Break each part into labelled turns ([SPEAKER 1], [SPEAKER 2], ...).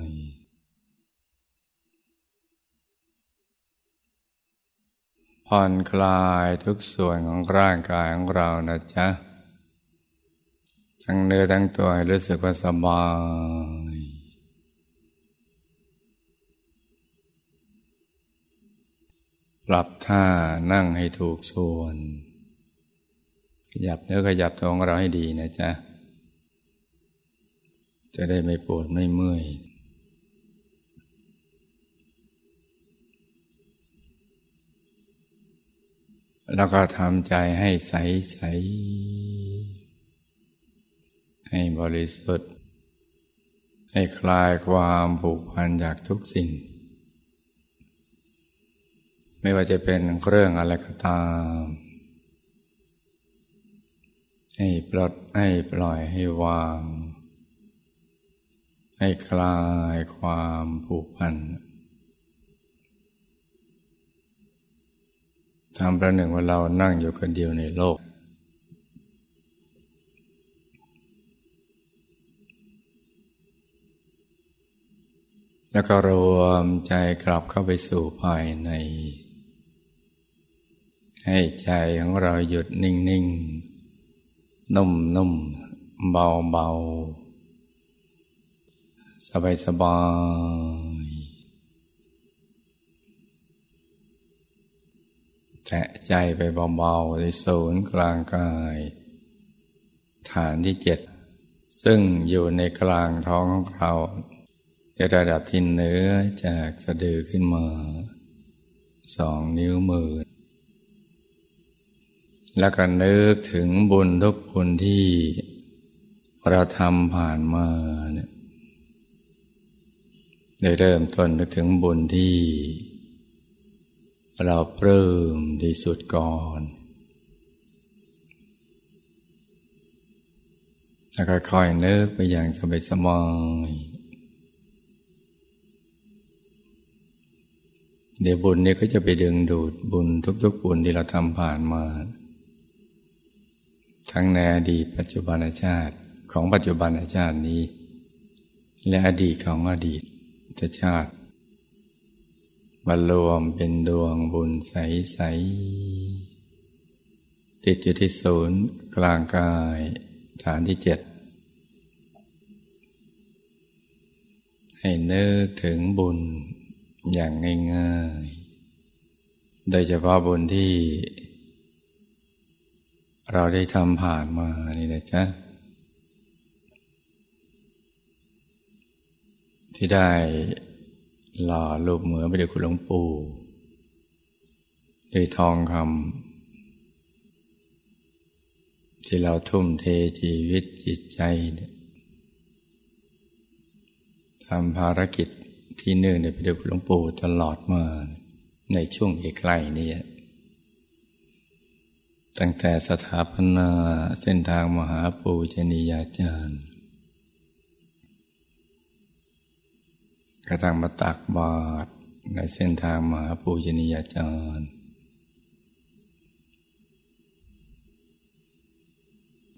[SPEAKER 1] ย ผ่อนคลายทุกส่วนของร่างกายของเรานะจ๊ะ ทั้งเนื้อทั้งตัวให้รู้สึกว่าสบายปรับท่านั่งให้ถูกส่วน ขยับเนื้อขยับตัวของเราให้ดีนะจ๊ะ จะได้ไม่ปวดไม่เมื่อย แล้วก็ทำใจให้ใสใสให้บริสุทธิ์ ให้คลายความผูกพันจากทุกสิ่ง ไม่ว่าจะเป็นเรื่องอะไรก็ตาม ให้ปลดให้ปล่อยให้วาง ให้คลายความผูกพัน ทำประหนึ่งว่าเรานั่งอยู่คนเดียวในโลก แล้วก็รวมใจกลับเข้าไปสู่ภายใน ให้ใจของเราหยุดนิ่งๆนุ่มๆเบาๆสบายๆ แตะใจไปเบาๆในศูนย์กลางกาย ฐานที่เจ็ด ซึ่งอยู่ในกลางท้องของเราในระดับที่เนื้อจากสะดือขึ้นมาสองนิ้วมือ แล้วก็นึกถึงบุญทุกบุญที่เราทำผ่านมาเนี่ยได้เริ่มต้นนึกถึงบุญที่ เราเพิ่มที่สุดก่อนแล้วค่อยๆนึกไปอย่างสบายสบายเดี๋ยวบุญนี้ก็จะไปดึงดูดบุญทุก ๆ บุญที่เราทำผ่านมา ทั้งในอดีตปัจจุบันชาติของปัจจุบันชาตินี้ และอดีตของอดีตชาติ มารวมเป็นดวงบุญใส ๆ ติดอยู่ที่ศูนย์กลางกายฐานที่เจ็ด ให้นึกถึงบุญอย่างง่าย ๆ โดยเฉพาะบุญที่ เราได้ทำผ่านมานี่นะจ๊ะที่ได้ หล่อรูปเหมือนพระเดชคุณหลวงปู่ด้วยทองคำที่เราทุ่มเทชีวิตจิตใจทำภารกิจที่เนื่องในพระเดชคุณหลวงปู่ตลอดมาในช่วงใกล้นี้ตั้งแต่สถาปนาเส้นทางมหาปูชนียาจารย์ ระทั่งมาตักบาตรในเส้นทางมหาปูชนียาจารย์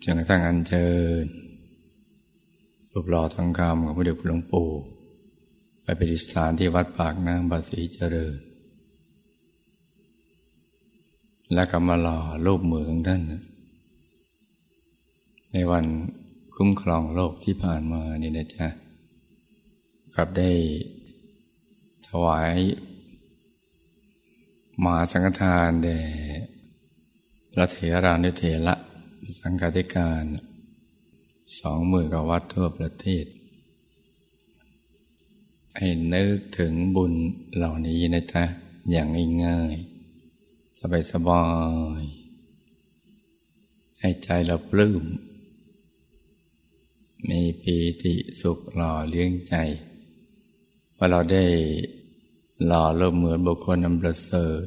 [SPEAKER 1] จนกระทั่งอัญเชิญรูปหล่อทองคำของพระเดชพระหลวงปู่ไปปฏิสถานที่วัดปากน้ำบาสีเจริญ และก็มาหล่อรูปเหมือของท่าน ในวันคุ้มครองโลกที่ผ่านมานี่นะจ๊ะ กับได้ถวายมาสังฆทานแด่พระเถรานุเถระสังฆติการสองหมื่นกว่าวัดทั่วประเทศ ให้นึกถึงบุญเหล่านี้นะจ๊ะ อย่างง่ายๆ สบายๆ ให้ใจเราปลื้ม มีปีติสุขหล่อเลี้ยงใจ ว่าเราได้หล่อเริ่มเหมือนบุคคลอันประเสริฐ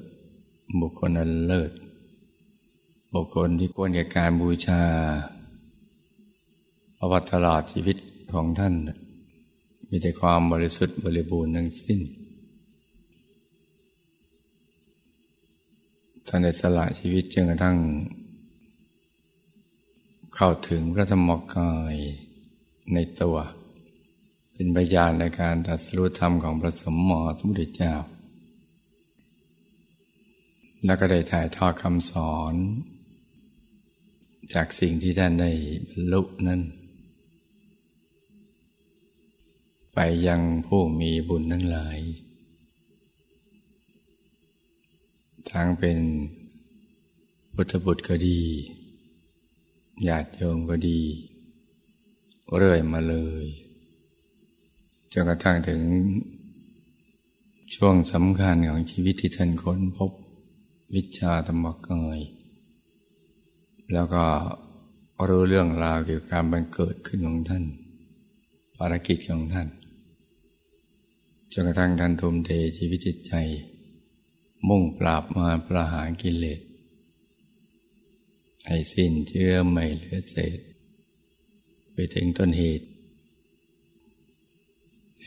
[SPEAKER 1] บุคคลอันเลิศบุคคลที่ควรแก่การบูชาเพราะว่าตลอดชีวิตของท่าน มีแต่ความบริสุทธิ์บริบูรณ์ทั้งสิ้นท่านได้สละชีวิตจนกระทั่ง เข้าถึงพระธรรมกายในตัว เป็นพยานในการตัดสู้ธรรมของพระสมมอสมุทรเจ้า แล้วก็ได้ถ่ายทอดคำสอน จากสิ่งที่ท่านได้บรรลุนั้น ไปยังผู้มีบุญทั้งหลาย ทั้งเป็นพุทธบุตรก็ดีญาติโยมก็ดี เรื่อยมาเลย นกระทั่งถึง ช่วงสำคัญของชีวิตที่ท่านค้นพบวิชาธรรมกายแล้วก็รู้เรื่องราวเกี่ยวกับการบังเกิดขึ้นของท่าน ภารกิจของท่านจนกระทั่งท่านทุ่มเทชีวิตจิตใจ มุ่งปราบมาประหารกิเลสให้สิ้นเชื่อไม่เหลือเศษ ไปถึงต้นเหตุ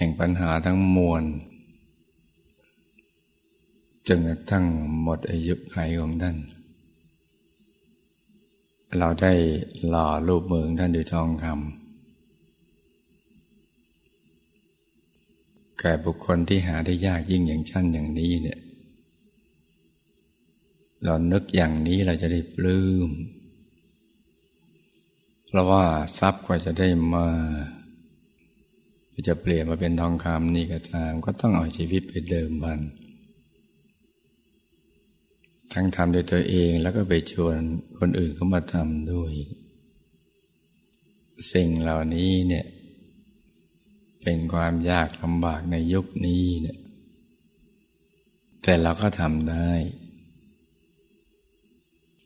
[SPEAKER 1] แห่งปัญหาทั้งมวลจนกระทั่งหมดอายุไขของท่าน เราได้หล่อรูปเมืองท่านด้วยทองคำแก่บุคคลที่หาได้ยากยิ่งอย่างชั้นอย่างนี้เนี่ย เรานึกอย่างนี้เราจะได้ปลื้ม เพราะว่าทรัพย์กว่าจะได้มา จะเปลี่ยนมาเป็นทองคำนี่ก็ตาม ก็ต้องเอาชีวิตไปเดิมบัน ทั้งทำโดยตัวเองแล้วก็ไปชวนคนอื่นเขามาทำด้วย สิ่งเหล่านี้เนี่ย เป็นความยากลำบากในยุคนี้เนี่ย แต่เราก็ทำได้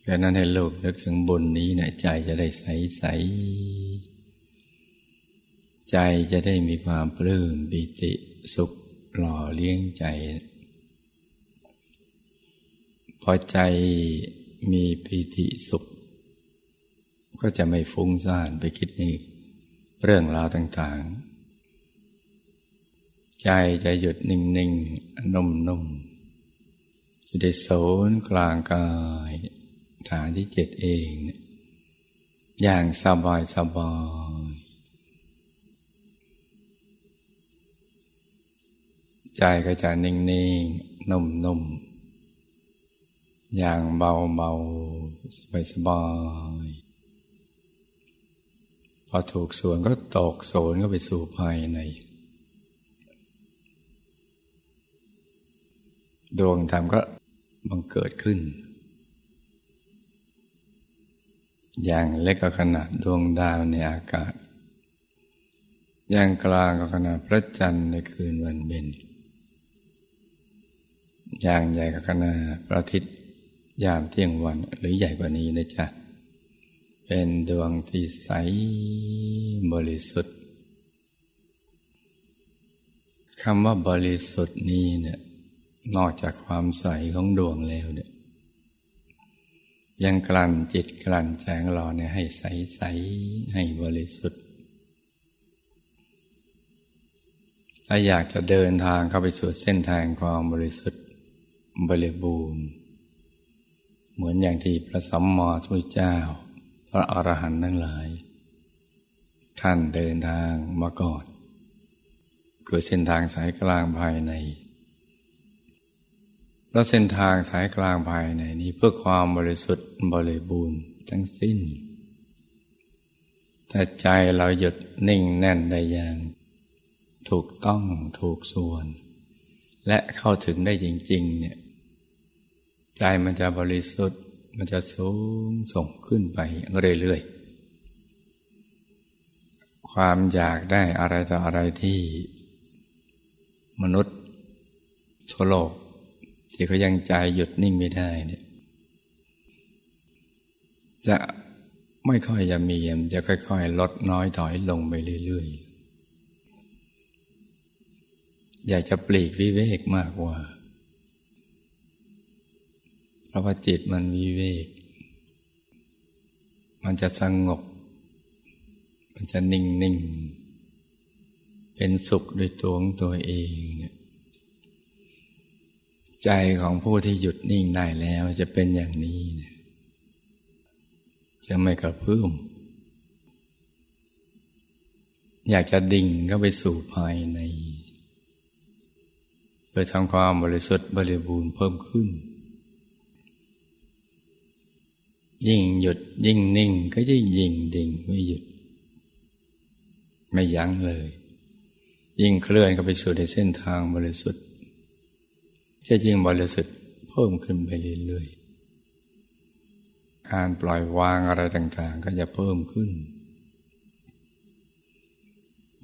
[SPEAKER 1] เพราะนั้นให้ลูกนึกถึงบุญนี้นี่ยใจจะได้ใสใส ใจจะได้มีความปลื้มปิติสุขหล่อเลี้ยงใจ พอใจมีปิติสุข ก็จะไม่ฟุ้งซ่านไปคิดในเรื่องราวต่างๆ ใจจะหยุดนิ่งๆนุ่มๆจะได้โสนกลางกายฐานที่เจ็ดเอง อย่างสบายสบาย ใจก็จะนิ่งๆ นุ่มๆ อย่างเบาๆ สบายๆ พอถูกส่วนก็ตกโสนก็ไปสู่ภายใน ดวงธรรมก็บังเกิดขึ้น อย่างเล็กก็ขนาดดวงดาวในอากาศอย่างกลางก็ขนาดพระจันทร์ในคืนวันเบญ อย่างใหญ่ก็ขนาดพระอาทิตย์ยามเที่ยงวันหรือใหญ่กว่านี้นะจ๊ะ เป็นดวงที่ใสบริสุทธิ์คำว่าบริสุทธิ์นี้เนี่ยนอกจากความใสของดวงแล้วเนี่ยยังกลั่นจิตกลั่นแจงหล่อเนี่ยให้ใสใสให้บริสุทธิ์ถ้าอยากจะเดินทางเข้าไปสู่เส้นทางความบริสุทธิ์ บริบูรณ์ เหมือนอย่างที่พระสัมมาสัมพุทธเจ้า พระอรหันต์ทั้งหลาย ท่านเดินทางมาก่อนคือเส้นทางสายกลางภายในแล้วเส้นทางสายกลางภายในนี้เพื่อความบริสุทธิ์บริบูรณ์ทั้งสิ้นถ้าใจเราหยุดนิ่งแน่นได้อย่าง ถูกต้องถูกส่วน และเข้าถึงได้จริง ๆ เนี่ย ใจมันจะบริสุทธิ์ มันจะสูงส่งขึ้นไปเรื่อยๆ ความอยากได้อะไรต่ออะไรที่มนุษย์ทั่วโลก ที่เขายังใจหยุดนิ่งไม่ได้เนี่ยจะไม่ค่อยจะมีมันจะค่อยๆ ลดน้อยถอยลงไปเรื่อยๆ อยากจะปลีกวิเวกมากกว่า เพราะว่าจิตมันวิเวก มันจะสงบ มันจะนิ่งนิ่ง เป็นสุขโดยตัวของตัวเองเนี่ยใจของผู้ที่หยุดนิ่งได้แล้วจะเป็นอย่างนี้เนี่ยจะไม่กระเพื่อมอยากจะดิ่งเข้าไปสู่ภายในเพื่อทำความบริสุทธิ์บริบูรณ์เพิ่มขึ้น ยิ่งหยุดยิ่งนิ่งก็ยิ่งยิ่งดิ่งไม่หยุด ไม่ยั้งเลย ยิ่งเคลื่อนเข้าไปสู่ในเส้นทางบริสุทธิ์จะยิ่งบริสุทธิ์เพิ่มขึ้นไปเรื่อยๆการปล่อยวางอะไรต่างๆ ก็จะเพิ่มขึ้น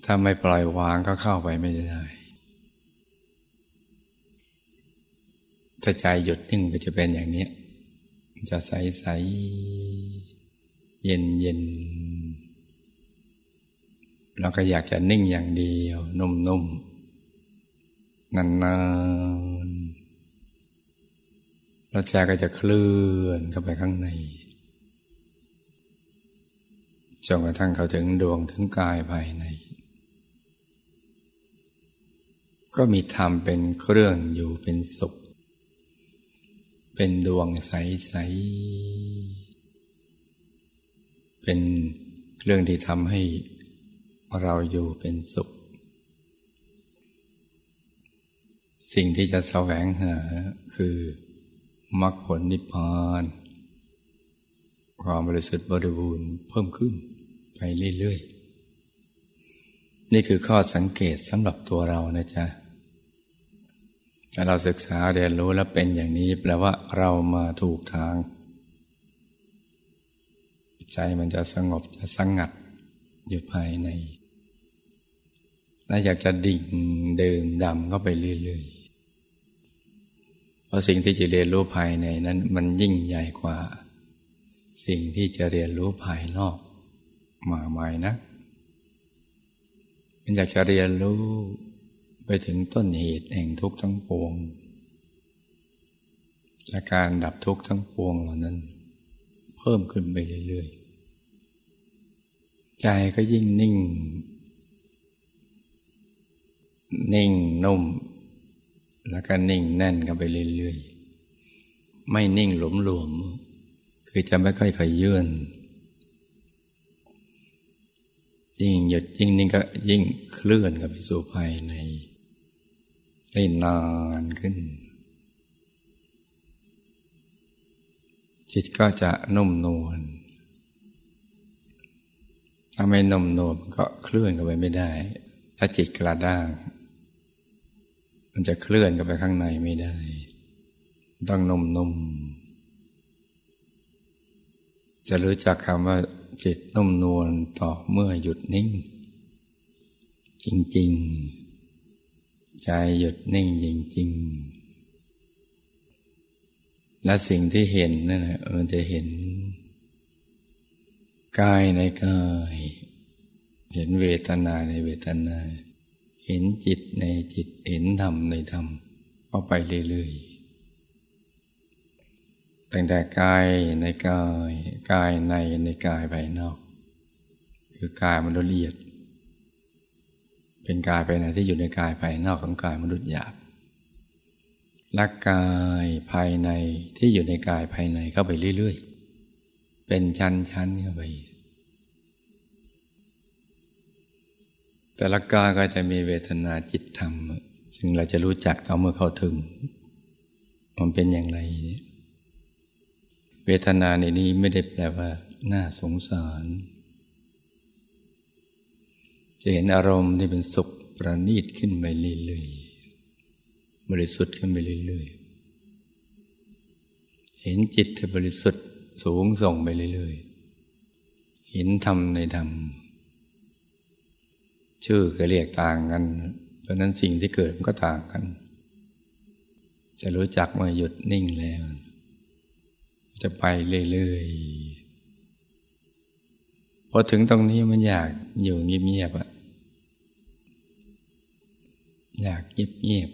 [SPEAKER 1] ถ้าไม่ปล่อยวางก็เข้าไปไม่ได้ถ้าใจหยุดนิ่งก็จะเป็นอย่างนี้ จะใสใสเย็นเย็นเราก็อยากจะนิ่งอย่างเดียว นุ่มๆนานๆแล้วใจก็จะเคลื่อนเข้าไปข้างในจนกระทั่งเขาถึงดวงถึงกายภายใน ก็มีธรรมเป็นเครื่องอยู่เป็นสุข เป็นดวงใส ๆ เป็นเรื่องที่ทำให้เราอยู่เป็นสุข สิ่งที่จะแสวงหาคือมรรคผลนิพพานความบริสุทธิ์บริบูรณ์เพิ่มขึ้นไปเรื่อย ๆ นี่คือข้อสังเกตสำหรับตัวเรานะจ๊ะ ถ้าเราศึกษาเรียนรู้แล้วเป็นอย่างนี้ แปลว่าเรามาถูกทาง ใจมันจะสงบจะสงัดอยู่ภายในและอยากจะดิ่งเดิมดำก็ไปเรื่อยๆ เพราะสิ่งที่จะเรียนรู้ภายในนั้น มันยิ่งใหญ่กว่า สิ่งที่จะเรียนรู้ภายนอกมาใหม่นะ มันอยากจะเรียนรู้ ไปถึงต้นเหตุแห่งทุกข์ทั้งปวง และการดับทุกข์ทั้งปวงเหล่านั้น เพิ่มขึ้นไปเรื่อยๆ ใจก็ยิ่งนิ่ง นิ่งนุ่ม แล้วก็นิ่งแน่นกันไปเรื่อยๆ ไม่นิ่งหลมหลวม คือจะไม่ค่อยขยื่นยิ่งหยุดยิ่งนิ่งก็ยิ่งเคลื่อนกันไปสู่ภายใน ได้นานขึ้น จิตก็จะนุ่มนวลถ้าไม่นุ่มนวลก็เคลื่อนกันไปไม่ได้ ถ้าจิตกระด้าง มันจะเคลื่อนกันไปข้างในไม่ได้ ต้องนุ่มนุ่มจะรู้จักคำว่าจิตนุ่มนวลต่อเมื่อหยุดนิ่ง จริง ๆ ใจหยุดนิ่งจริงๆ และสิ่งที่เห็นนั่นแหละมันจะเห็นกายในกายเห็นเวทนาในเวทนา เห็นจิตในจิตเห็นธรรมในธรรมก็ไปเรื่อยๆตั้งแต่กายในกายกายในในกายภายนอก คือกายมันละเอียด เป็นกายภายในที่อยู่ในกายภายนอกของกายมนุษย์หยาบละกกายภายในที่อยู่ในกายภายในเข้าไปเรื่อยๆ เป็นชั้นๆเข้าไป แต่ละกายก็จะมีเวทนาจิตธรรม ซึ่งเราจะรู้จักต่อเมื่อเข้าถึง มันเป็นอย่างไรเวทนาในนี้ไม่ได้แปลว่า น่าสงสาร จะเห็นอารมณ์ที่เป็นสุขประณีตขึ้นไปเรื่อยๆบริสุทธิ์ขึ้นไปเรื่อยๆเห็นจิตที่บริสุทธิ์สูงส่งไปเรื่อยๆเห็นธรรมในธรรมชื่อก็เรียกต่างกัน เพราะนั้นสิ่งที่เกิดมันก็ต่างกัน จะรู้จักเมื่อหยุดนิ่งแล้ว จะไปเรื่อยๆ พอถึงตรงนี้มันอยากอยู่เงียบๆอะอยากเงียบ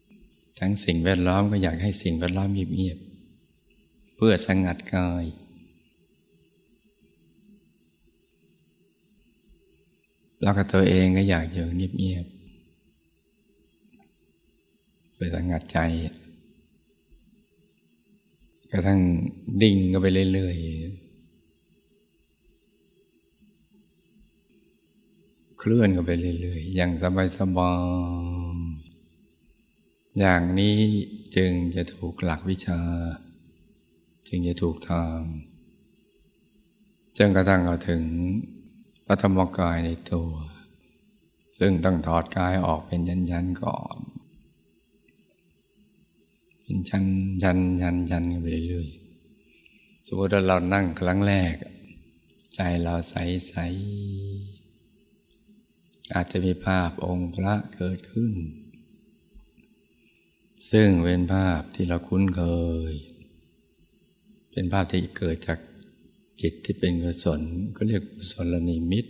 [SPEAKER 1] ๆทั้งสิ่งแวดล้อมก็อยากให้สิ่งแวดล้อมเงียบๆเพื่อสงัดกายแล้วก็ตัวเองก็อยากอยู่เงียบๆเพื่อสงัดใจกระทั่งดิ่งก็ไปเรื่อยๆ เคลื่อนก็ไปเรื่อยๆ อย่างสบายๆอย่างนี้จึงจะถูกหลักวิชา จึงจะถูกทางจนกระทั่งเอาถึงระธรรมกายในตัว ซึ่งต้องถอดกายออกเป็นยันๆก่อน เป็นยันยันยันยันไปเรื่อยๆสมมติว่าเรานั่งครั้งแรก ใจเราใสใส อาจจะมีภาพองค์พระเกิดขึ้น ซึ่งเป็นภาพที่เราคุ้นเคย เป็นภาพที่เกิดจากจิตที่เป็นกุศลก็เรียกกุศลนิมิต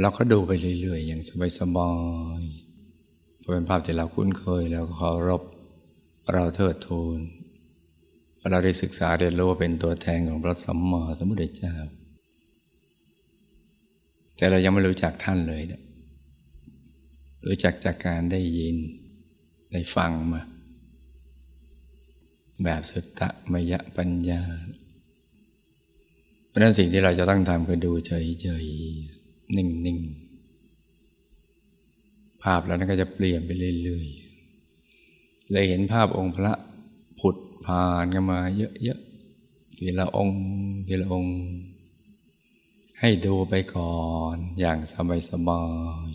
[SPEAKER 1] เราก็ดูไปเรื่อยๆ อย่างสบายๆพอเป็นภาพที่เราคุ้นเคยแล้วก็เคารพเราเทิดทูนเราได้ศึกษาเรียนรู้ว่าเป็นตัวแทนของพระสัมมาสัมพุทธเจ้า แต่เรายังไม่รู้จักท่านเลยนะรู้จักจากการได้ยิน ได้ฟังมา แบบสุตตะมยะปัญญา เพราะนั้นสิ่งที่เราจะต้องทำคือดูเฉยๆ นิ่งๆ ภาพแล้วนั้นก็จะเปลี่ยนไปเรื่อยๆ เลยเห็นภาพองค์พระผุดผ่านกันมาเยอะๆ ทีละองค์ ทีละองค์ ให้ดูไปก่อนอย่างสบาย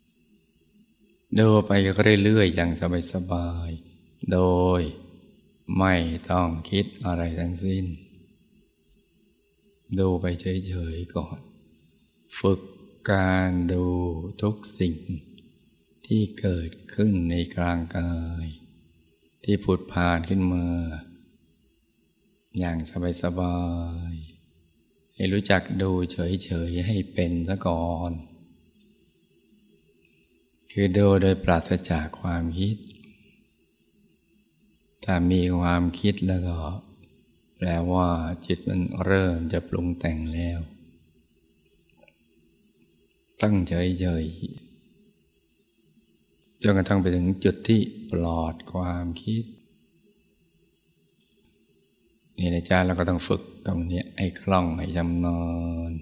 [SPEAKER 1] ๆดูไปก็เรื่อยๆอย่างสบายๆโดยไม่ต้องคิดอะไรทั้งสิ้น ดูไปเฉยๆก่อน ฝึกการดูทุกสิ่ง ที่เกิดขึ้นในกลางกาย ที่ผุดผ่านขึ้นมา อย่างสบายๆ ให้รู้จักดูเฉยๆให้เป็นซะก่อน คือดูโดยปราศจากความคิด ถ้ามีความคิดแล้วก็ แปลว่าจิตมันเริ่มจะปรุงแต่งแล้ว ตั้งเฉยๆจนกระทั่งไปถึงจุดที่ปลอดความคิด นี่นะจ๊ะเราก็ต้องฝึกตรงนี้ให้คล่องให้จำนอน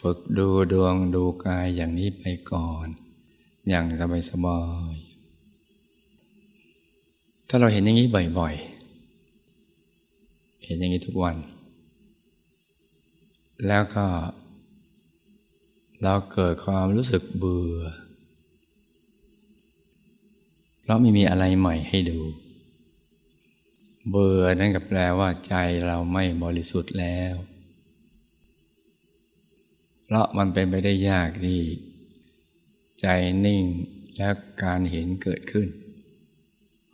[SPEAKER 1] ฝึกดูดวงดูกายอย่างนี้ไปก่อน อย่างสบายถ้าเราเห็นอย่างนี้บ่อยๆ เห็นอย่างนี้ทุกวัน แล้วก็ เราเกิดความรู้สึกเบื่อ เพราะไม่มีอะไรใหม่ให้ดู เบื่อนั่นก็แปลว่าใจเราไม่บริสุทธิ์แล้ว เพราะมันเป็นไปได้ยากที่ ใจนิ่งและการเห็นเกิดขึ้น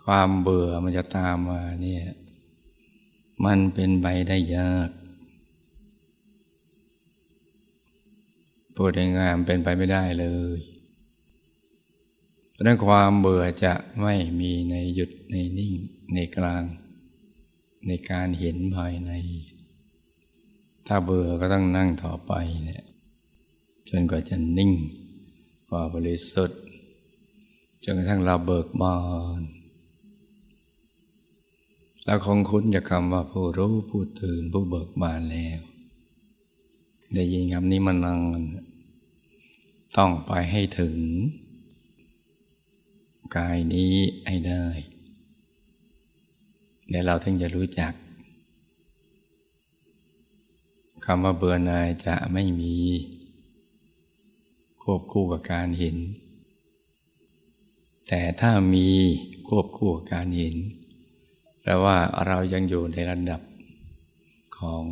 [SPEAKER 1] ความเบื่อมันจะตามมาเนี่ยมันเป็นไปได้ยากพูดง่ายๆเป็นไปไม่ได้เลยเพราะนั้นความเบื่อจะไม่มีในหยุดในนิ่งในกลาง ในการเห็นภายใน ถ้าเบื่อก็ต้องนั่งต่อไปเนี่ยจนกว่าจะนิ่งกว่าบริสุทธิ์จนกระทั่งเราเบิกบานเราคงคุ้นจากคำว่าผู้รู้ผู้ตื่นผู้เบิกบานแล้ว ได้ยินคำนี้มานานต้องไปให้ถึง กายนี้ให้ได้ เดี๋ยเราถึงจะรู้จักคำว่าเบื่อหน่ายจะไม่มี ควบคู่กับการเห็น แต่ถ้ามีควบคู่กับการเห็นแปลว่าเรายังอยู่ในระดับของ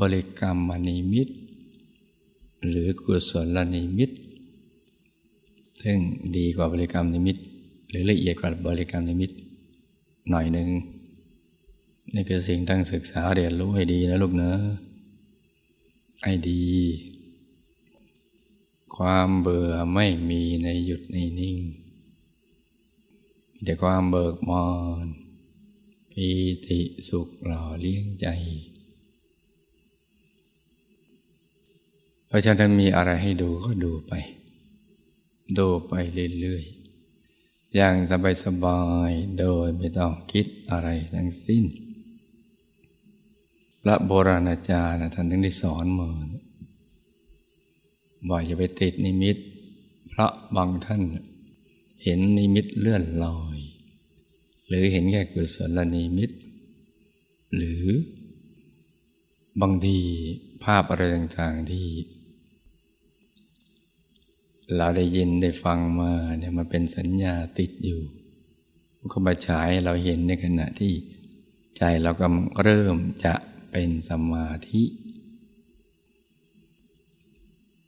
[SPEAKER 1] บริกรรมนิมิต หรือกุศลนิมิต ซึ่งดีกว่าบริกรรมนิมิต หรือละเอียดกว่าบริกรรมนิมิต หน่อยหนึ่งนี่คือสิ่งตั้งศึกษาเรียนรู้ให้ดีนะลูกเนอะไอ้ดี ความเบื่อไม่มีในหยุดในนิ่งมีแต่ความเบิกมอนปีติสุขหล่อเลี้ยงใจ เพราะฉะนั้นมีอะไรให้ดูก็ดูไป ดูไปเรื่อยๆ อย่างสบายๆ โดยไม่ต้องคิดอะไรทั้งสิ้น พระโบราณอาจารย์ท่านถึงได้สอนมือบ่อยจะไปติดนิมิต เพราะบางท่านเห็นนิมิตเลื่อนลอย หรือเห็นแค่กุศลนิมิต หรือบางทีภาพอะไรต่างๆที่ เราได้ยินได้ฟังมาเนี่ยมันเป็นสัญญาติดอยู่ มันก็มาฉายเราเห็นในขณะที่ใจเราก็เริ่มจะเป็นสมาธิ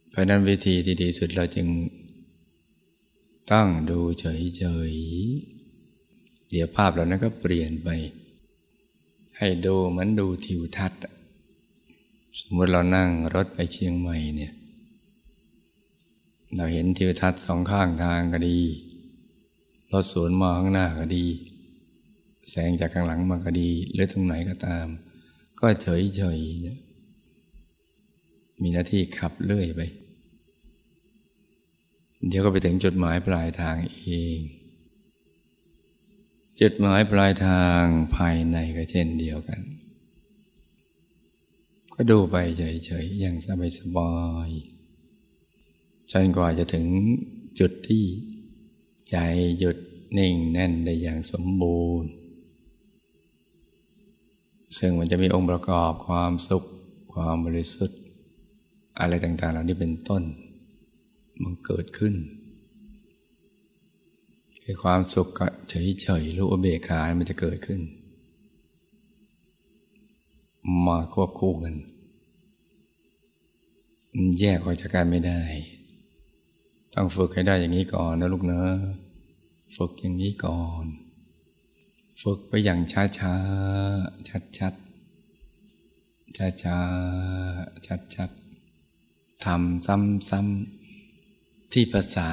[SPEAKER 1] เพราะนั้นวิธีที่ดีสุดเราจึงตั้งดูเฉยๆ เดี๋ยวภาพเหล่านั้นก็เปลี่ยนไป ให้ดูเหมือนดูทิวทัศน์ สมมติเรานั่งรถไปเชียงใหม่เนี่ย เราเห็นทิวทัศน์สองข้างทางก็ดีรถสวนมาข้างหน้าก็ดี แสงจากข้างหลังมาก็ดี หรือตรงไหนก็ตาม ก็เฉยเฉยเนี่ยมีหน้าที่ขับเลื่อยไป เดี๋ยวก็ไปถึงจุดหมายปลายทางเองจุดหมายปลายทางภายในก็เช่นเดียวกัน ก็ดูไปเฉยๆอย่างสบายๆ จนกว่าจะถึงจุดที่ใจหยุดนิ่งแน่นได้อย่างสมบูรณ์ ซึ่งมันจะมีองค์ประกอบความสุข ความบริสุทธิ์ อะไรต่าง ๆ เหล่านี้เป็นต้น มันเกิดขึ้นคือความสุขเฉยๆรู้อเบคามันจะเกิดขึ้น มาควบคู่กัน แยกออกจากกันไม่ได้ ต้องฝึกให้ได้อย่างนี้ก่อนนะลูกเนอะฝึกอย่างนี้ก่อน ฝึกไปอย่างช้าช้าชัดชัดช้าช้าชัดชัดทำซ้ำซ้ำที่ภาษา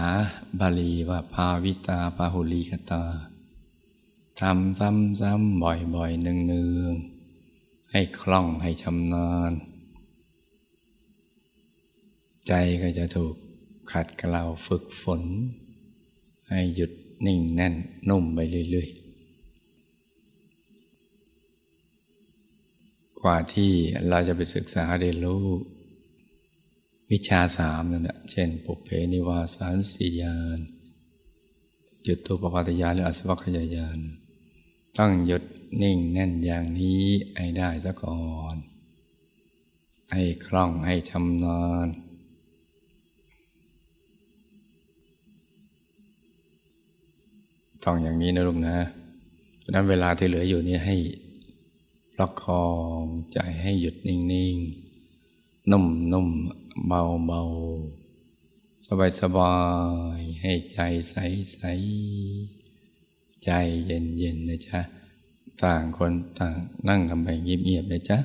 [SPEAKER 1] บาลีว่าภาวิตาปาหุลีกตาทำซ้ำซ้ำบ่อยบ่อยเนืองเนืองให้คล่องให้ชำนาญ ใจก็จะถูก ขัดเกลาฝึกฝน ให้หยุดนิ่งแน่นนุ่มไปเรื่อยๆ กว่าที่เราจะไปศึกษาเรียนรู้ วิชาสามนั่นแหละเช่น ปุเพนิวาสานสียานจุดตัวปปัตยานหรืออสวัคยายาน ต้องหยุดนิ่งแน่นอย่างนี้ให้ได้ซะก่อน ให้คล่องให้ชำนาญ ต้องอย่างนี้นะลุงนะเพราะนั้นเวลาที่เหลืออยู่นี่ให้ประคองใจให้หยุดนิ่งๆ นุ่มๆ เบาๆ สบายๆ ให้ใจใสๆ ใจเย็นๆ นะจ๊ะ ต่างคนต่างนั่งกันไปเงียบๆ นะจ๊ะ